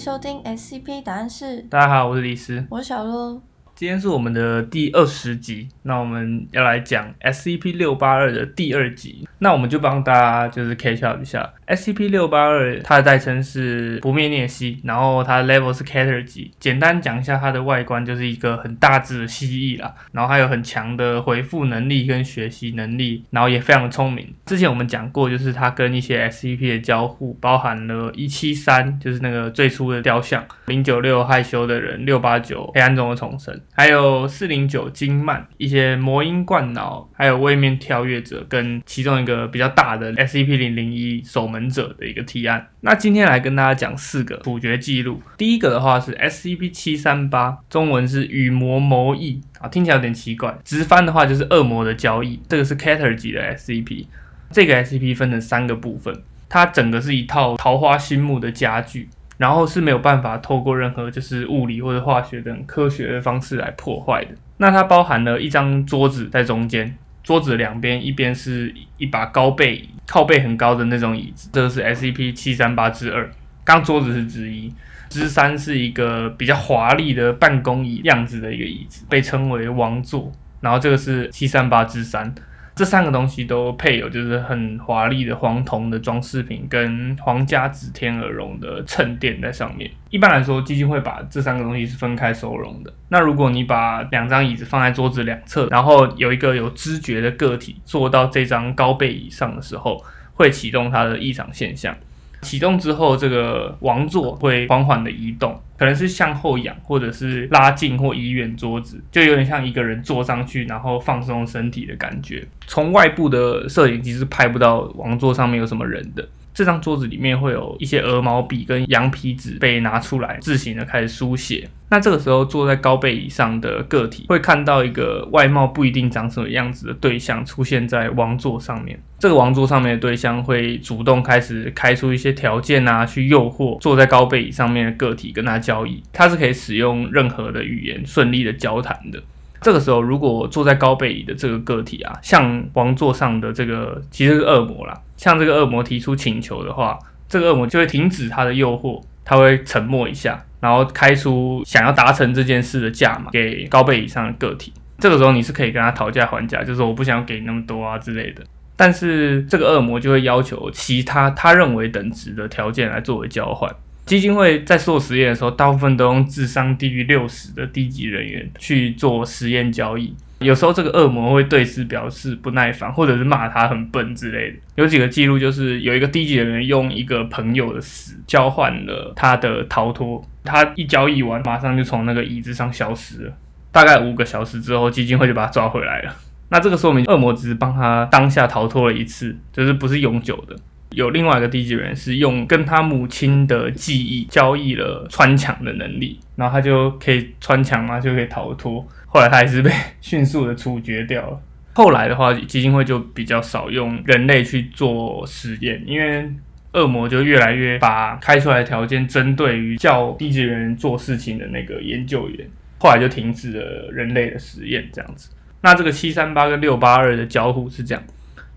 收听 SCP 答案室，大家好，我是李斯，我是小鹿。今天是我们的第二十集，那我们要来讲 SCP 六八二的第二集。那我们就帮大家就是 catch up 一下 SCP 六八二，它的代称是不灭颞蜥，然后它的 level 是 Cater 级。简单讲一下它的外观，就是一个很大只的蜥蜴啦，然后它有很强的回复能力跟学习能力，然后也非常的聪明。之前我们讲过，就是它跟一些 SCP 的交互，包含了一七三，就是那个最初的雕像，零九六害羞的人，六八九黑暗中的重生。还有四零九金曼，一些魔音灌脑，还有位面跳跃者，跟其中一个个比较大的 SCP 零零一守门者的一个提案。那今天来跟大家讲四个处决记录。第一个的话是 SCP 七三八，中文是与魔谋议啊，听起来有点奇怪。直翻的话就是恶魔的交易。这个是 Cater 级的 SCP。这个 SCP 分成三个部分，它整个是一套桃花心木的家具。然后是没有办法透过任何就是物理或者化学等科学的方式来破坏的。那它包含了一张桌子在中间，桌子两边一边是一把高背椅，靠背很高的那种椅子。这个是 SCP 七三八之二，刚桌子是之一，之三是一个比较华丽的办公椅样子的一个椅子，被称为王座。然后这个是七三八之三。这三个东西都配有就是很华丽的黄铜的装饰品，跟皇家紫天鹅绒的衬垫在上面。一般来说，基金会把这三个东西是分开收容的。那如果你把两张椅子放在桌子两侧，然后有一个有知觉的个体坐到这张高背椅上的时候，会启动它的异常现象。启动之后，这个王座会缓缓的移动，可能是向后仰，或者是拉近或移远桌子，就有点像一个人坐上去，然后放松身体的感觉。从外部的摄影机是拍不到王座上面有什么人的。这张桌子里面会有一些鹅毛笔跟羊皮纸被拿出来，自行的开始书写。那这个时候坐在高背椅上的个体会看到一个外貌不一定长什么样子的对象出现在王座上面。这个王座上面的对象会主动开始开出一些条件啊，去诱惑坐在高背椅上面的个体跟他交易。他是可以使用任何的语言顺利的交谈的。这个时候，如果坐在高背椅的这个个体啊，向王座上的这个其实是恶魔啦，向这个恶魔提出请求的话，这个恶魔就会停止他的诱惑，他会沉默一下，然后开出想要达成这件事的价码给高背椅上的个体。这个时候你是可以跟他讨价还价，就是说我不想给那么多啊之类的。但是这个恶魔就会要求其他他认为等值的条件来作为交换。基金会在做实验的时候，大部分都用智商低于六十的低级人员去做实验交易。有时候这个恶魔会对此表示不耐烦，或者是骂他很笨之类的。有几个记录就是有一个低级人员用一个朋友的死交换了他的逃脱，他一交易完，马上就从那个椅子上消失了。大概五个小时之后，基金会就把他抓回来了。那这个说明恶魔只是帮他当下逃脱了一次，就是不是永久的。有另外一个低级人是用跟他母亲的记忆交易了穿墙的能力，然后他就可以穿墙嘛，就可以逃脱。后来他还是被迅速的处决掉了。后来的话，基金会就比较少用人类去做实验，因为恶魔就越来越把开出来的条件针对于叫低级人做事情的那个研究员，后来就停止了人类的实验这样子。那这个七三八跟六八二的交互是这样。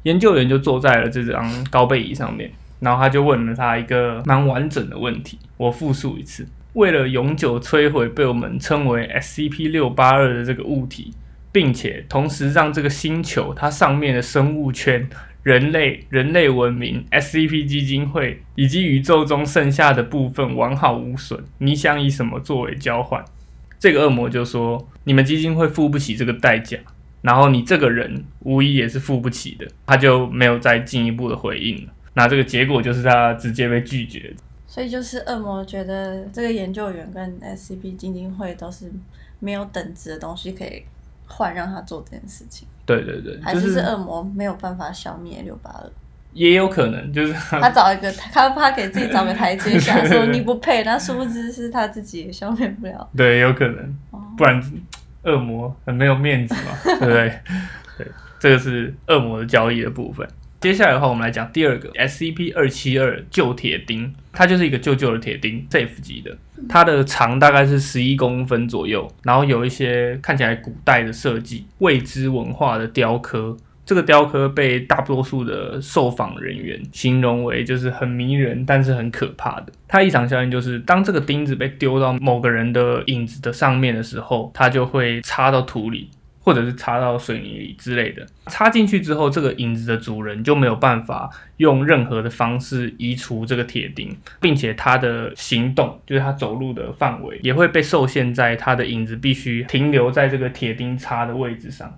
研究员就坐在了这张高背椅上面，然后他就问了他一个蛮完整的问题。我复述一次：为了永久摧毁被我们称为 SCP 六八二的这个物体，并且同时让这个星球它上面的生物圈、人类、人类文明、SCP 基金会以及宇宙中剩下的部分完好无损，你想以什么作为交换？这个恶魔就说：你们基金会付不起这个代价。然后你这个人无疑也是付不起的，他就没有再进一步的回应了。那这个结果就是他直接被拒绝。所以就是恶魔觉得这个研究员跟 SCP 基金会都是没有等值的东西可以换让他做这件事情。对对对，还是是恶魔没有办法消灭六八二。也有可能就是他找一个他他给自己找个台阶下，说你不配，那殊不知是他自己也消灭不了。对，有可能，不然。恶魔很没有面子嘛，对不对？对，这个是恶魔的交易的部分。接下来的话，我们来讲第二个 SCP 二七二旧铁钉，它就是一个旧旧的铁钉，Safe 级的。它的长大概是十一公分左右，然后有一些看起来古代的设计、未知文化的雕刻，这个雕刻被大多数的受访人员形容为就是很迷人，但是很可怕的。它异常效应就是当这个钉子被丢到某个人的影子的上面的时候，它就会插到土里。或者是插到水泥里之类的，插进去之后，这个影子的主人就没有办法用任何的方式移除这个铁钉，并且他的行动，就是他走路的范围，也会被受限在他的影子必须停留在这个铁钉插的位置上。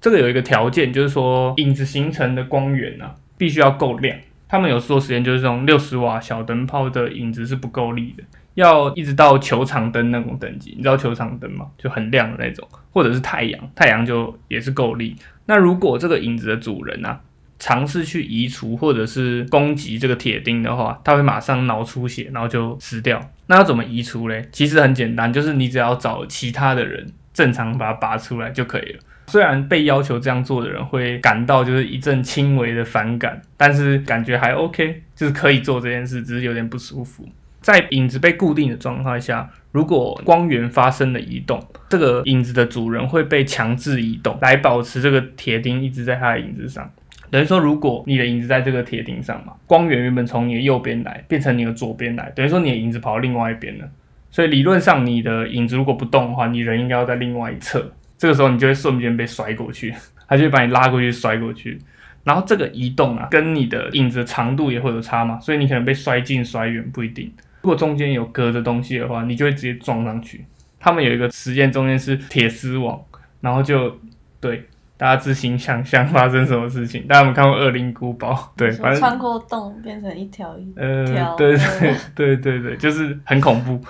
这个有一个条件，就是说影子形成的光源啊，必须要够亮。他们有做实验，就是这种六十瓦小灯泡的影子是不够力的。要一直到球场灯那种等级，你知道球场灯吗？就很亮的那种，或者是太阳，太阳就也是够力。那如果这个影子的主人啊，尝试去移除或者是攻击这个铁钉的话，他会马上脑出血，然后就死掉。那要怎么移除嘞？其实很简单，就是你只要找其他的人正常把它拔出来就可以了。虽然被要求这样做的人会感到就是一阵轻微的反感，但是感觉还 OK，就是可以做这件事，只是有点不舒服。在影子被固定的状态下，如果光源发生了移动，这个影子的主人会被强制移动，来保持这个铁钉一直在他的影子上。等于说，如果你的影子在这个铁钉上嘛，光源原本从你的右边来，变成你的左边来，等于说你的影子跑到另外一边了。所以理论上，你的影子如果不动的话，你人应该要在另外一侧。这个时候，你就会瞬间被甩过去，他就会把你拉过去摔过去。然后这个移动啊，跟你的影子长度也会有差嘛，所以你可能被摔近、摔远不一定。如果中间有隔着东西的话，你就会直接撞上去。他们有一个实验，中间是铁丝网，然后就对大家自行想象发生什么事情。大家有没有看过《恶灵古堡》？对，反正穿过洞变成一条一条，对对对对对，就是很恐怖。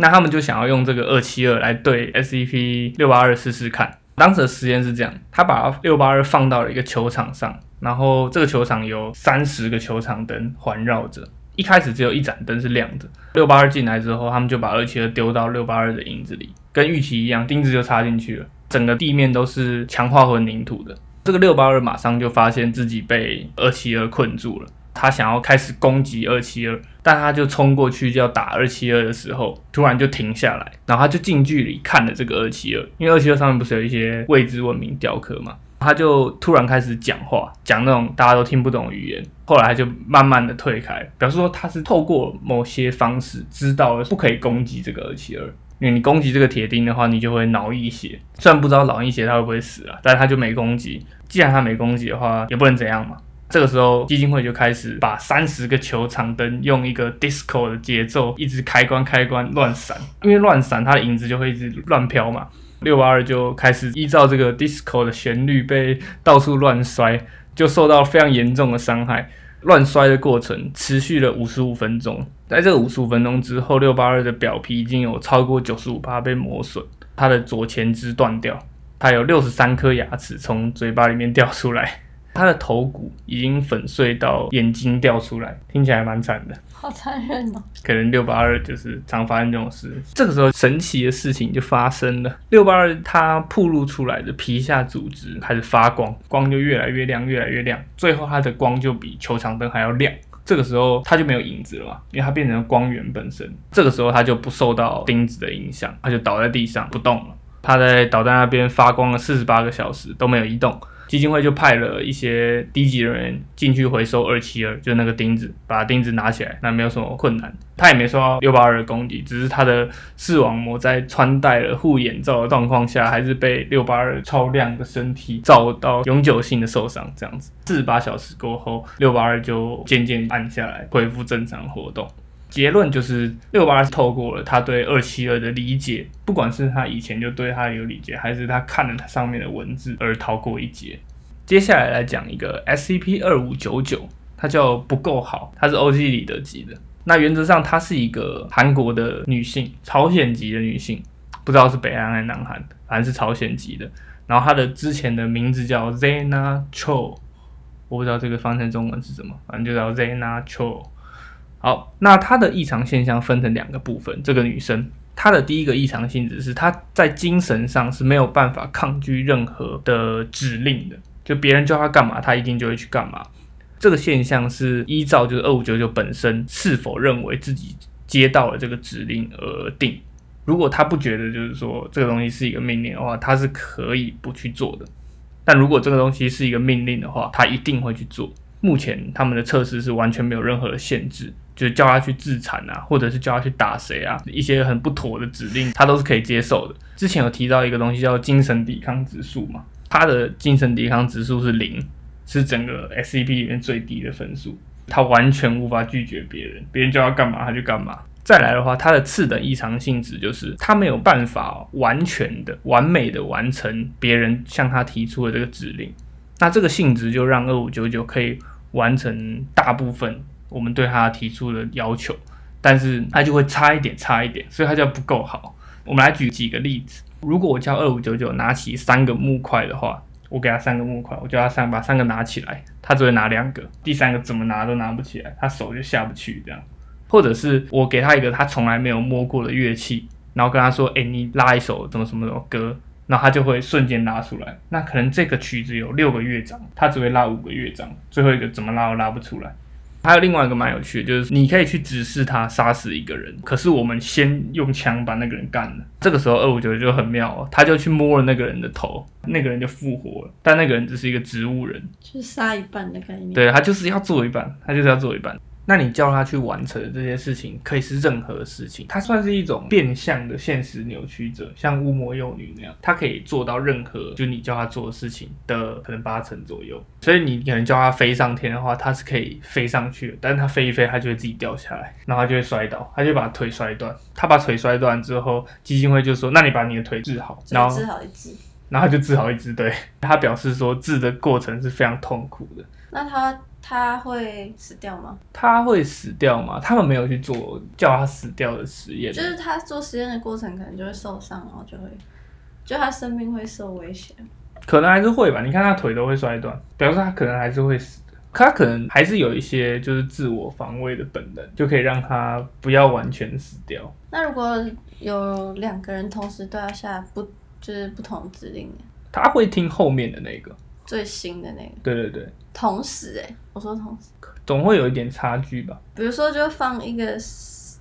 那他们就想要用这个二七二来对 SCP 六八二试试看。当时的实验是这样：他把六八二放到了一个球场上，然后这个球场有三十个球场灯环绕着。一开始只有一盏灯是亮的。六八二进来之后，他们就把二七二丢到六八二的影子里，跟预期一样，钉子就插进去了。整个地面都是强化混凝土的。这个六八二马上就发现自己被二七二困住了，他想要开始攻击二七二，但他就冲过去就要打二七二的时候，突然就停下来，然后他就近距离看了这个二七二，因为二七二上面不是有一些未知文明雕刻嘛。他就突然开始讲话，讲那种大家都听不懂的语言。后来他就慢慢的退开，表示说他是透过某些方式知道了不可以攻击这个二七二，因为你攻击这个铁钉的话，你就会脑溢血。虽然不知道脑溢血他会不会死啊，但是他就没攻击。既然他没攻击的话，也不能怎样嘛。这个时候基金会就开始把三十个球场灯用一个 disco 的节奏一直开关开关乱闪，因为乱闪它的影子就会一直乱飘嘛。六八二就开始依照这个 disco 的旋律被到处乱摔，就受到非常严重的伤害。乱摔的过程持续了五十五分钟，在这五十五分钟之后，六八二的表皮已经有超过九十五帕被磨损，它的左前肢断掉，它有六十三颗牙齿从嘴巴里面掉出来。他的头骨已经粉碎到眼睛掉出来，听起来蛮惨的，好残忍哦。可能六八二就是常发生这种事。这个时候神奇的事情就发生了，六八二它暴露出来的皮下组织开始发光，光就越来越亮，越来越亮，最后它的光就比球场灯还要亮。这个时候它就没有影子了嘛，因为它变成了光源本身。这个时候它就不受到钉子的影响，它就倒在地上不动了。它在倒在那边发光了四十八个小时都没有移动。基金会就派了一些低级人员进去回收二七二，就那个钉子，把钉子拿起来，那没有什么困难。他也没受到六八二的攻击，只是他的视网膜在穿戴了护眼罩的状况下，还是被六八二超亮的身体照到永久性的受伤。这样子，四十八小时过后，六八二就渐渐暗下来，恢复正常活动。结论就是六八二透过了他对二七二的理解，不管是他以前就对他有理解，还是他看了他上面的文字而逃过一劫。接下来来讲一个 SCP 二五九九，它叫不够好，它是 OG 里德级的。那原则上，她是一个韩国的女性，朝鲜籍的女性，不知道是北韩还是南韩，反正是朝鲜籍的。然后她的之前的名字叫 Zena Cho，我不知道这个翻成中文是什么，反正就叫 Zena Cho。好，那她的异常现象分成两个部分。这个女生，她的第一个异常性质是她在精神上是没有办法抗拒任何的指令的，就别人叫她干嘛，她一定就会去干嘛。这个现象是依照就是二五九九本身是否认为自己接到了这个指令而定。如果他不觉得就是说这个东西是一个命令的话，他是可以不去做的。但如果这个东西是一个命令的话，他一定会去做。目前他们的测试是完全没有任何的限制，就是叫他去自残啊，或者是叫他去打谁啊，一些很不妥的指令，他都是可以接受的。之前有提到一个东西叫精神抵抗指数嘛，他的精神抵抗指数是零，是整个 SCP 里面最低的分数，他完全无法拒绝别人，别人叫他干嘛他就干嘛。再来的话，它的次等异常性质就是它没有办法完全的、完美的完成别人向他提出的这个指令。那这个性质就让二五九九可以完成大部分我们对他提出的要求，但是他就会差一点、差一点，所以他就不够好。我们来举几个例子：如果我叫二五九九拿起三个木块的话，我给他三个木块，我叫他三把三个拿起来，他只会拿两个，第三个怎么拿都拿不起来，他手就下不去，这样。或者是我给他一个他从来没有摸过的乐器，然后跟他说：“哎，你拉一首什么什么什么歌。”然后他就会瞬间拉出来。那可能这个曲子有六个乐章，他只会拉五个乐章，最后一个怎么拉都拉不出来。还有另外一个蛮有趣的，就是你可以去指示他杀死一个人，可是我们先用枪把那个人干了。这个时候二五九就很妙哦，他就去摸了那个人的头，那个人就复活了。但那个人只是一个植物人，就是杀一半的概念。对他就是要做一半，他就是要做一半。那你叫他去完成的这些事情，可以是任何事情。他算是一种变相的现实扭曲者，像巫魔幼女那样，他可以做到任何就你叫他做的事情的可能八成左右。所以你可能叫他飞上天的话，他是可以飞上去的，但是他飞一飞，他就会自己掉下来，然后他就会摔倒，他就把腿摔断。他把腿摔断之后，基金会就说：“那你把你的腿治好。”然后治好一只，然后就治好一只。对 他表示说，治的过程是非常痛苦的。那他。他会死掉吗？他会死掉吗？他们没有去做叫他死掉的实验。就是他做实验的过程可能就会受伤，然后就会，就他生命会受威胁。可能还是会吧。你看他腿都会摔断，表示他可能还是会死的。可他可能还是有一些就是自我防卫的本能，就可以让他不要完全死掉。那如果有两个人同时对他下不就是不同指令他会听后面的那个。最新的那个，对对对，同时哎，我说同时，总会有一点差距吧。比如说，就放一个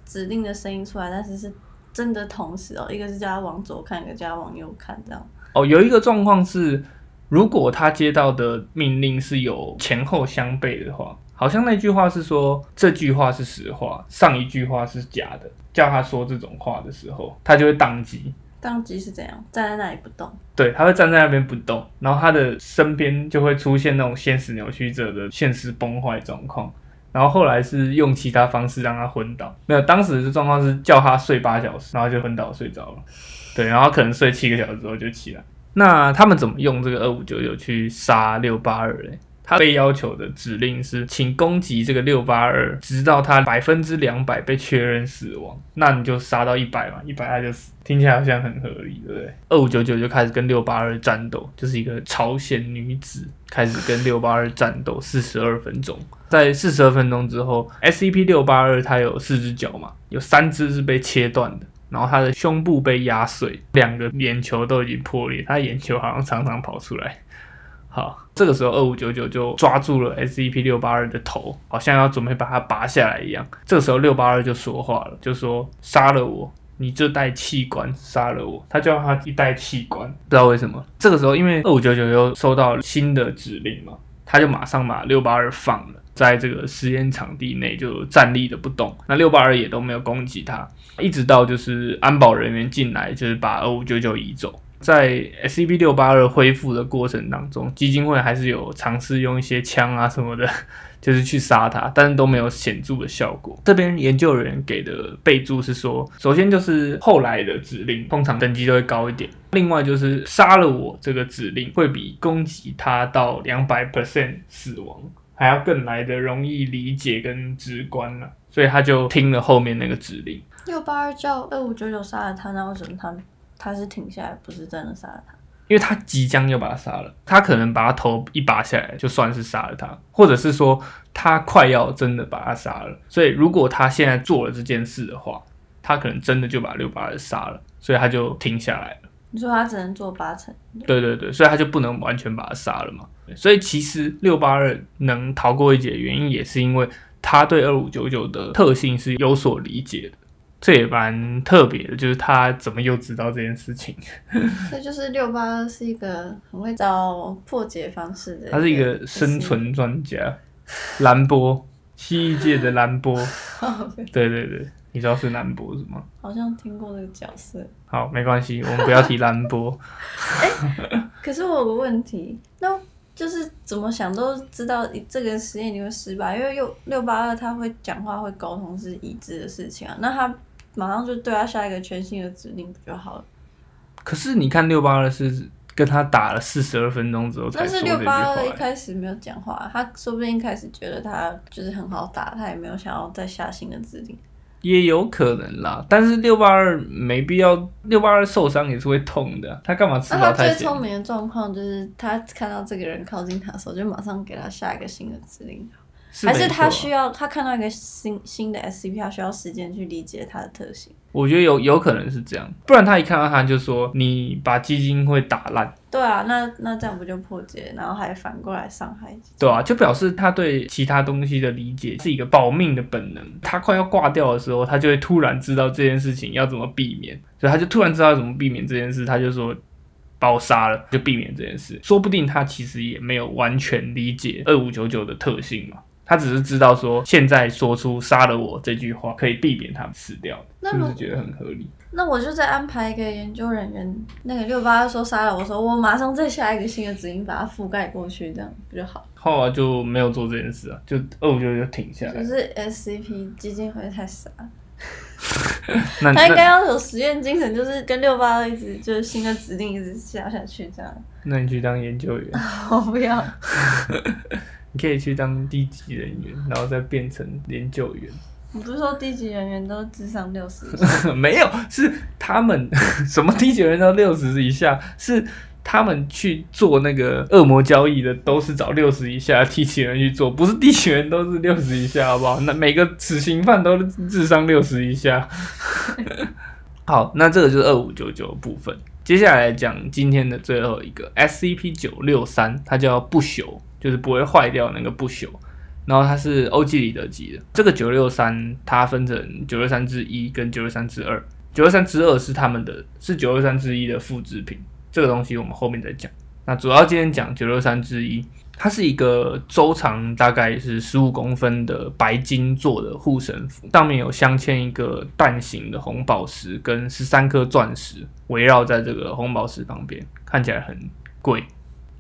指定的声音出来，但是是真的同时哦，一个是叫他往左看，一个叫他往右看，这样。哦，有一个状况是，如果他接到的命令是有前后相悖的话，好像那句话是说这句话是实话，上一句话是假的，叫他说这种话的时候，他就会宕机。宕机是怎样？站在那里不动。对，他会站在那边不动，然后他的身边就会出现那种现实扭曲者的现实崩坏状况。然后后来是用其他方式让他昏倒。没有，当时的状况是叫他睡八小时，然后就昏倒睡着了。对，然后可能睡七个小时之后就起来。那他们怎么用这个二五九九去杀六八二嘞？他被要求的指令是，请攻击这个六八二，直到他百分之两百被确认死亡。那你就杀到一百嘛，一百他就死。听起来好像很合理，对不对？二五九九就开始跟六八二战斗，就是一个朝鲜女子开始跟六八二战斗四十二分钟。在四十二分钟之后，SCP 六八二它有四只脚嘛，有三只是被切断的，然后它的胸部被压碎，两个眼球都已经破裂，它眼球好像常常跑出来。好，这个时候二五九九就抓住了 SCP 六八二的头，好像要准备把它拔下来一样。这个时候六八二就说话了，就说杀了我，你这袋器官杀了我。他叫他一袋器官，不知道为什么。这个时候因为二五九九又收到新的指令嘛，他就马上把六八二放了，在这个实验场地内就站立的不动。那六八二也都没有攻击他，一直到就是安保人员进来，就是把二五九九移走。在 SCP 六八二恢复的过程当中，基金会还是有尝试用一些枪啊什么的，就是去杀它，但是都没有显著的效果。这边研究人员给的备注是说，首先就是后来的指令通常等级都会高一点，另外就是杀了我这个指令会比攻击他到两百 percent 死亡还要更来的容易理解跟直观了，所以他就听了后面那个指令。六八二叫二五九九杀了他，那为什么他？他是停下来，不是真的杀了他，因为他即将要把他杀了，他可能把他头一拔下来，就算是杀了他，或者是说他快要真的把他杀了，所以如果他现在做了这件事的话，他可能真的就把六八二杀了，所以他就停下来了。你说他只能做八成？对对对，所以他就不能完全把他杀了嘛。所以其实六八二能逃过一劫的原因，也是因为他对二五九九的特性是有所理解的。这也蛮特别的，就是他怎么又知道这件事情？所以就是六八二是一个很会找破解方式的，他是一个生。存专家，兰波，蜥蜴界的兰波。对对对，你知道是兰波是吗？好像听过这个角色。好，没关系，我们不要提兰波。可是我有个问题，那就是怎么想都知道这个实验你会失败，因为六六八二他会讲话会沟通是已知的事情啊，那他马上就对他下一个全新的指令不就好了？可是你看六八二是跟他打了四十二分钟之后才但是说这句六八二一话。开始没有讲话，他说不定一开始觉得他就是很好打，他也没有想要再下新的指令。也有可能啦，但是六八二没必要，六八二受伤也是会痛的啊，他干嘛吃那他饱太闲？最聪明的状况就是他看到这个人靠近他的时候，就马上给他下一个新的指令，还是他需要他看到一个新新的 SCP，他需要时间去理解它的特性。我觉得有有可能是这样，不然他一看到他就说你把基金会打烂，对啊，那那这样不就破解，然后还反过来伤害？对啊，就表示他对其他东西的理解是一个保命的本能。他快要挂掉的时候，他就会突然知道这件事情要怎么避免，所以他就突然知道怎么避免这件事，他就说把我杀了，就避免这件事。说不定他其实也没有完全理解二五九九的特性嘛。他只是知道说，现在说出“杀了我”这句话可以避免他们死掉，那么是不是觉得很合理？那我就再安排一个研究人员，那个六八二说杀了我说，我马上再下一个新的指令把它覆盖过去，这样不就好？后来就没有做这件事啊，就二五九就停下来就。是 SCP 基金会太傻了，他应该要有实验精神，就是跟六八二一直就是新的指令一直下下去这样。那你去当研究员，我不要，你可以去当低级人员，然后再变成研究员。你不是说低级人员都智商六十？没有，是他们 什么低级人都六十以下，是他们去做那个恶魔交易的，都是找六十以下的低级人去做，不是低级人都是六十以下，好不好？那每个死刑犯都智商六十以下。好，那这个就是二五九九部分。接下来讲今天的最后一个 SCP 九六三，它叫不朽，就是不会坏掉那个不朽。然后它是欧几里得级的。这个九六三它分成九六三之一跟九六三之二，九六三之二是他们的，是九六三之一的复制品。这个东西我们后面再讲。那主要今天讲九六三之一，它是一个周长大概是十五公分的白金做的护身符，上面有镶嵌一个蛋形的红宝石跟十三颗钻石，围绕在这个红宝石旁边，看起来很贵。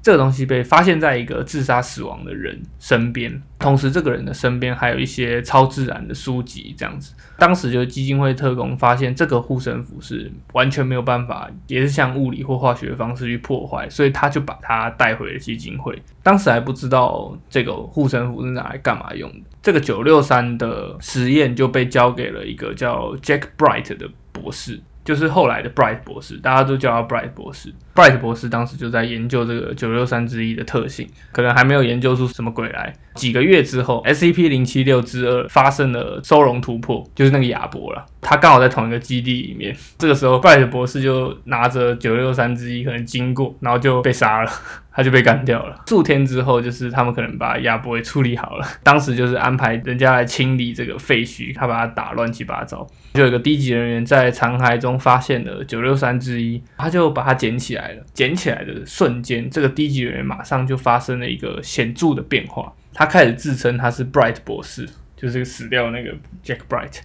这个东西被发现在一个自杀死亡的人身边，同时这个人的身边还有一些超自然的书籍，这样子。当时就基金会特工发现这个护身符是完全没有办法，也是像物理或化学的方式去破坏，所以他就把它带回了基金会。当时还不知道这个护身符是拿来干嘛用的。这个九六三的实验就被交给了一个叫 Jack Bright 的博士。就是后来的 Bright 博士，大家都叫他 Bright 博士。Bright 博士当时就在研究这个九六三之一的特性，可能还没有研究出什么鬼来。几个月之后，SCP 零七六之二发生了收容突破，就是那个亚伯了。他刚好在同一个基地里面，这个时候 Bright 博士就拿着九六三之一可能经过，然后就被杀了。他就被干掉了。数天之后，就是他们可能把亚伯也处理好了。当时就是安排人家来清理这个废墟，他把它打乱七八糟。就有一个低级人员在残骸中发现了九六三之一，他就把它捡起来了。捡起来的瞬间，这个低级人员马上就发生了一个显著的变化。他开始自称他是 Bright 博士，就是死掉那个 Jack Bright。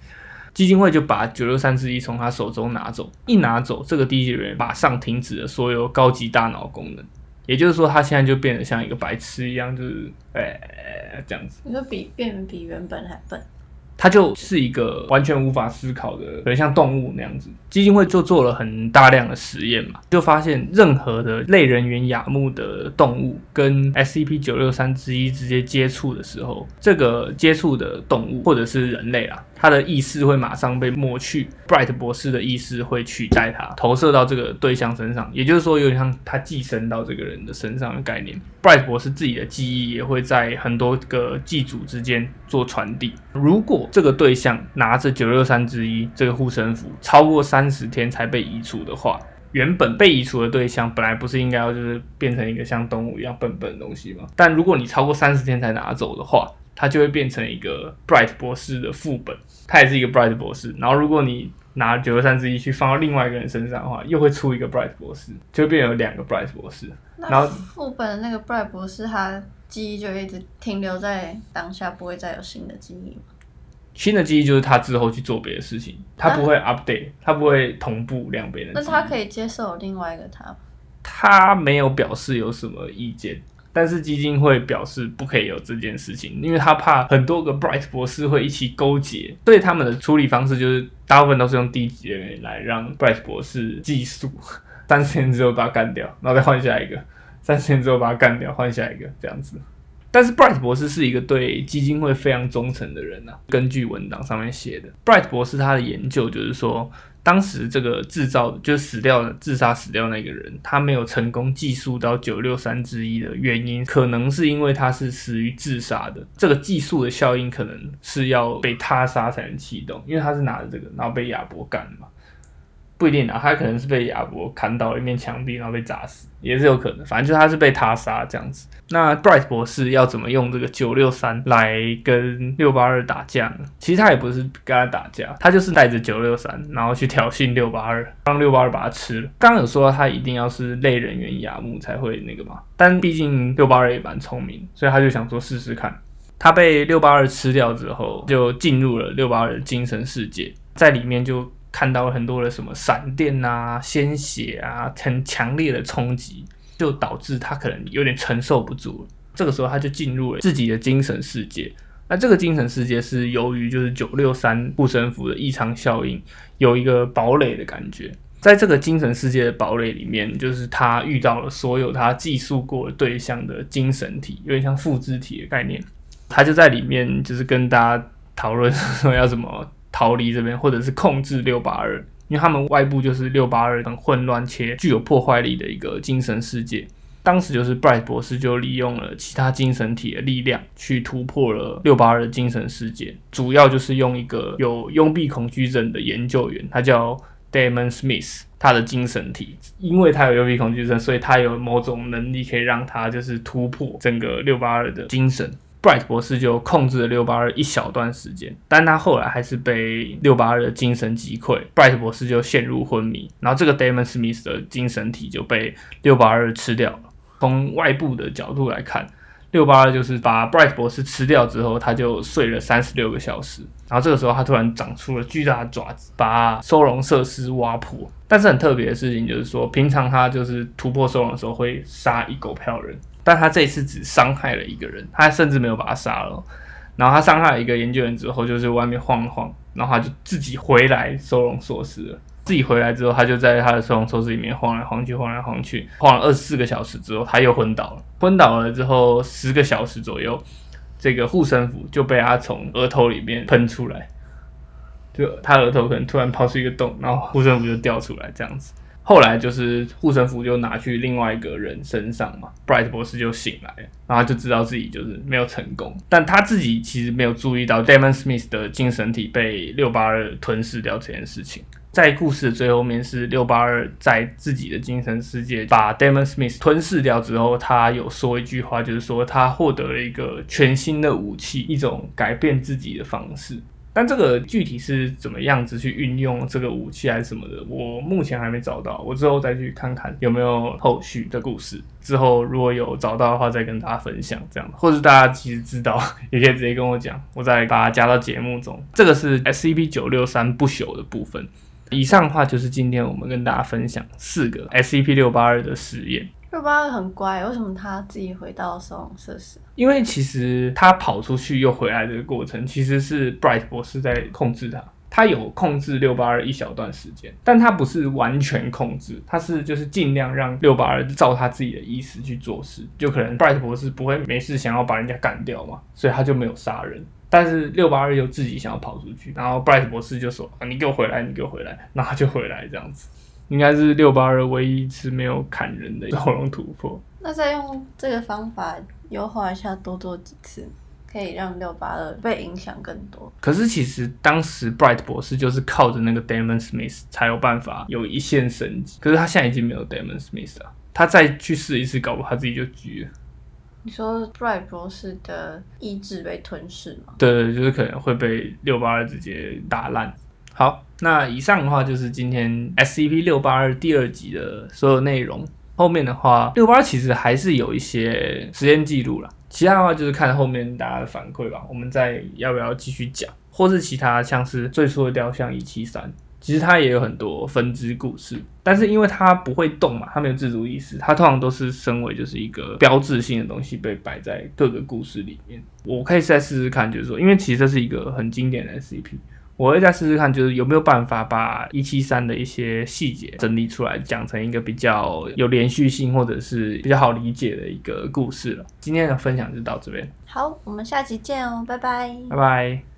基金会就把九六三之一从他手中拿走，一拿走，这个低级人员马上停止了所有高级大脑功能。也就是说，他现在就变得像一个白痴一样，就是哎、这样子。你说比变比原本还笨，他就是一个完全无法思考的，可能像动物那样子。基金会就做了很大量的实验嘛，就发现任何的类人猿亚目的动物跟 SCP 九六三之一直接接触的时候，这个接触的动物或者是人类啊，他的意识会马上被抹去，Bright 博士的意识会取代他，投射到这个对象身上，也就是说，有点像他寄生到这个人的身上的概念。Bright 博士自己的记忆也会在很多个祭组之间做传递。如果这个对象拿着九六三之一这个护身符超过三十天才被移除的话，原本被移除的对象本来不是应该要就是变成一个像动物一样笨笨的东西吗？但如果你超过三十天才拿走的话，它就会变成一个 Bright 博士的副本，它也是一个 Bright 博士。然后如果你拿九十三之一去放到另外一个人身上的话，又会出一个 Bright 博士，就会变有两个 Bright 博士。然那后副本的那个 Bright 博士，他记忆就一直停留在当下，不会再有新的记忆吗？新的记忆就是他之后去做别的事情，他不会 update，他不会同步两边的。那他可以接受另外一个他？他没有表示有什么意见，但是基金会表示不可以有这件事情，因为他怕很多个 Bright 博士会一起勾结，所以他们的处理方式就是大部分都是用低级人员来让 Bright 博士寄宿，三十天之后把他干掉，然后再换下一个，三十天之后把他干掉，换下一个这样子。但是 Bright 博士是一个对基金会非常忠诚的人啊，根据文档上面写的，Bright 博士他的研究就是说，当时这个制造就死掉的自杀死掉那个人，他没有成功计数到九六三之一的原因，可能是因为他是死于自杀的。这个计数的效应可能是要被他杀才能启动，因为他是拿着这个，然后被亚伯干嘛。不一定啊，他可能是被亚伯砍倒了一面墙壁，然后被砸死，也是有可能。反正就他是被他杀这样子。那 Bright 博士要怎么用这个九六三来跟六八二打架呢？其实他也不是跟他打架，他就是带着九六三，然后去挑衅六八二，让六八二把他吃了。刚刚有说到他一定要是类人猿亚目才会那个嘛，但毕竟六八二也蛮聪明，所以他就想说试试看。他被六八二吃掉之后，就进入了六八二的精神世界，在里面就。看到了很多的什么闪电啊、鲜血啊，很强烈的冲击，就导致他可能有点承受不住。这个时候他就进入了自己的精神世界。那这个精神世界是由于就是九六三护身符的异常效应，有一个堡垒的感觉。在这个精神世界的堡垒里面，就是他遇到了所有他寄宿过的对象的精神体，有点像复制体的概念。他就在里面就是跟大家讨论说要怎么。逃离这边，或者是控制六八二，因为他们外部就是六八二很混乱且具有破坏力的一个精神世界。当时就是 Bright 博士就利用了其他精神体的力量去突破了六八二的精神世界，主要就是用一个有幽闭恐惧症的研究员，他叫 Damon Smith，他的精神体，因为他有幽闭恐惧症，所以他有某种能力可以让他就是突破整个六八二的精神。Bright 博士就控制了六八二一小段时间，但他后来还是被六八二的精神击溃，Bright 博士就陷入昏迷，然后这个 Damon Smith 的精神体就被六八二吃掉了。从外部的角度来看，六八二就是把 Bright 博士吃掉之后，他就睡了三十六个小时，然后这个时候他突然长出了巨大的爪子，把收容设施挖破。但是很特别的事情就是说，平常他就是突破收容的时候会杀一狗票人。但他这一次只伤害了一个人，他甚至没有把他杀了。然后他伤害了一个研究员之后，就是外面晃了晃，然后他就自己回来收容措施了。自己回来之后，他就在他的收容措施里面晃来晃去，晃来晃去，晃了二十四个小时之后，他又昏倒了。昏倒了之后，十个小时左右，这个护身符就被他从额头里面喷出来，就他额头可能突然抛出一个洞，然后护身符就掉出来，这样子。后来就是护身符就拿去另外一个人身上嘛，Bright 博士就醒来，然后就知道自己就是没有成功，但他自己其实没有注意到 Damon Smith 的精神体被六八二吞噬掉这件事情。在故事的最后面是六八二在自己的精神世界把 Damon Smith 吞噬掉之后，他有说一句话，就是说他获得了一个全新的武器，一种改变自己的方式。但这个具体是怎么样子去运用这个武器还是什么的，我目前还没找到。我之后再去看看有没有后续的故事。之后如果有找到的话，再跟大家分享这样。或者大家其实知道，也可以直接跟我讲，我再把它加到节目中。这个是 SCP 九六三不朽的部分。以上的话就是今天我们跟大家分享四个 SCP 六八二的实验。六八二很乖，为什么他自己回到收容设施？因为其实他跑出去又回来这个过程，其实是 Bright 博士在控制他。他有控制六八二一小段时间，但他不是完全控制，他是就是尽量让六八二照他自己的意思去做事。就可能 Bright 博士不会没事想要把人家干掉嘛，所以他就没有杀人。但是六八二又自己想要跑出去，然后 Bright 博士就说：“啊，你给我回来，你给我回来。”然后他就回来这样子。应该是六八二唯一一次没有砍人的喉咙突破。那再用这个方法优化一下，多做几次，可以让六八二被影响更多。可是其实当时 Bright 博士就是靠着那个 Damon Smith 才有办法有一线生机。可是他现在已经没有 Damon Smith 了，他再去试一次，搞不好他自己就狙了。你说 Bright 博士的意志被吞噬吗？对对，就是可能会被六八二直接打烂。好，那以上的话就是今天 SCP 六八二第二集的所有内容。后面的话，六八二其实还是有一些实验记录啦，其他的话就是看后面大家的反馈吧。我们再要不要继续讲，或是其他像是最初的雕像一七三，其实它也有很多分支故事，但是因为它不会动嘛，它没有自主意识，它通常都是身为就是一个标志性的东西被摆在各个故事里面。我可以再试试看，就是说，因为其实这是一个很经典的 SCP。我会再试试看，就是有没有办法把一七三的一些细节整理出来，讲成一个比较有连续性或者是比较好理解的一个故事了。今天的分享就到这边，好，我们下集见哦，拜拜。拜拜。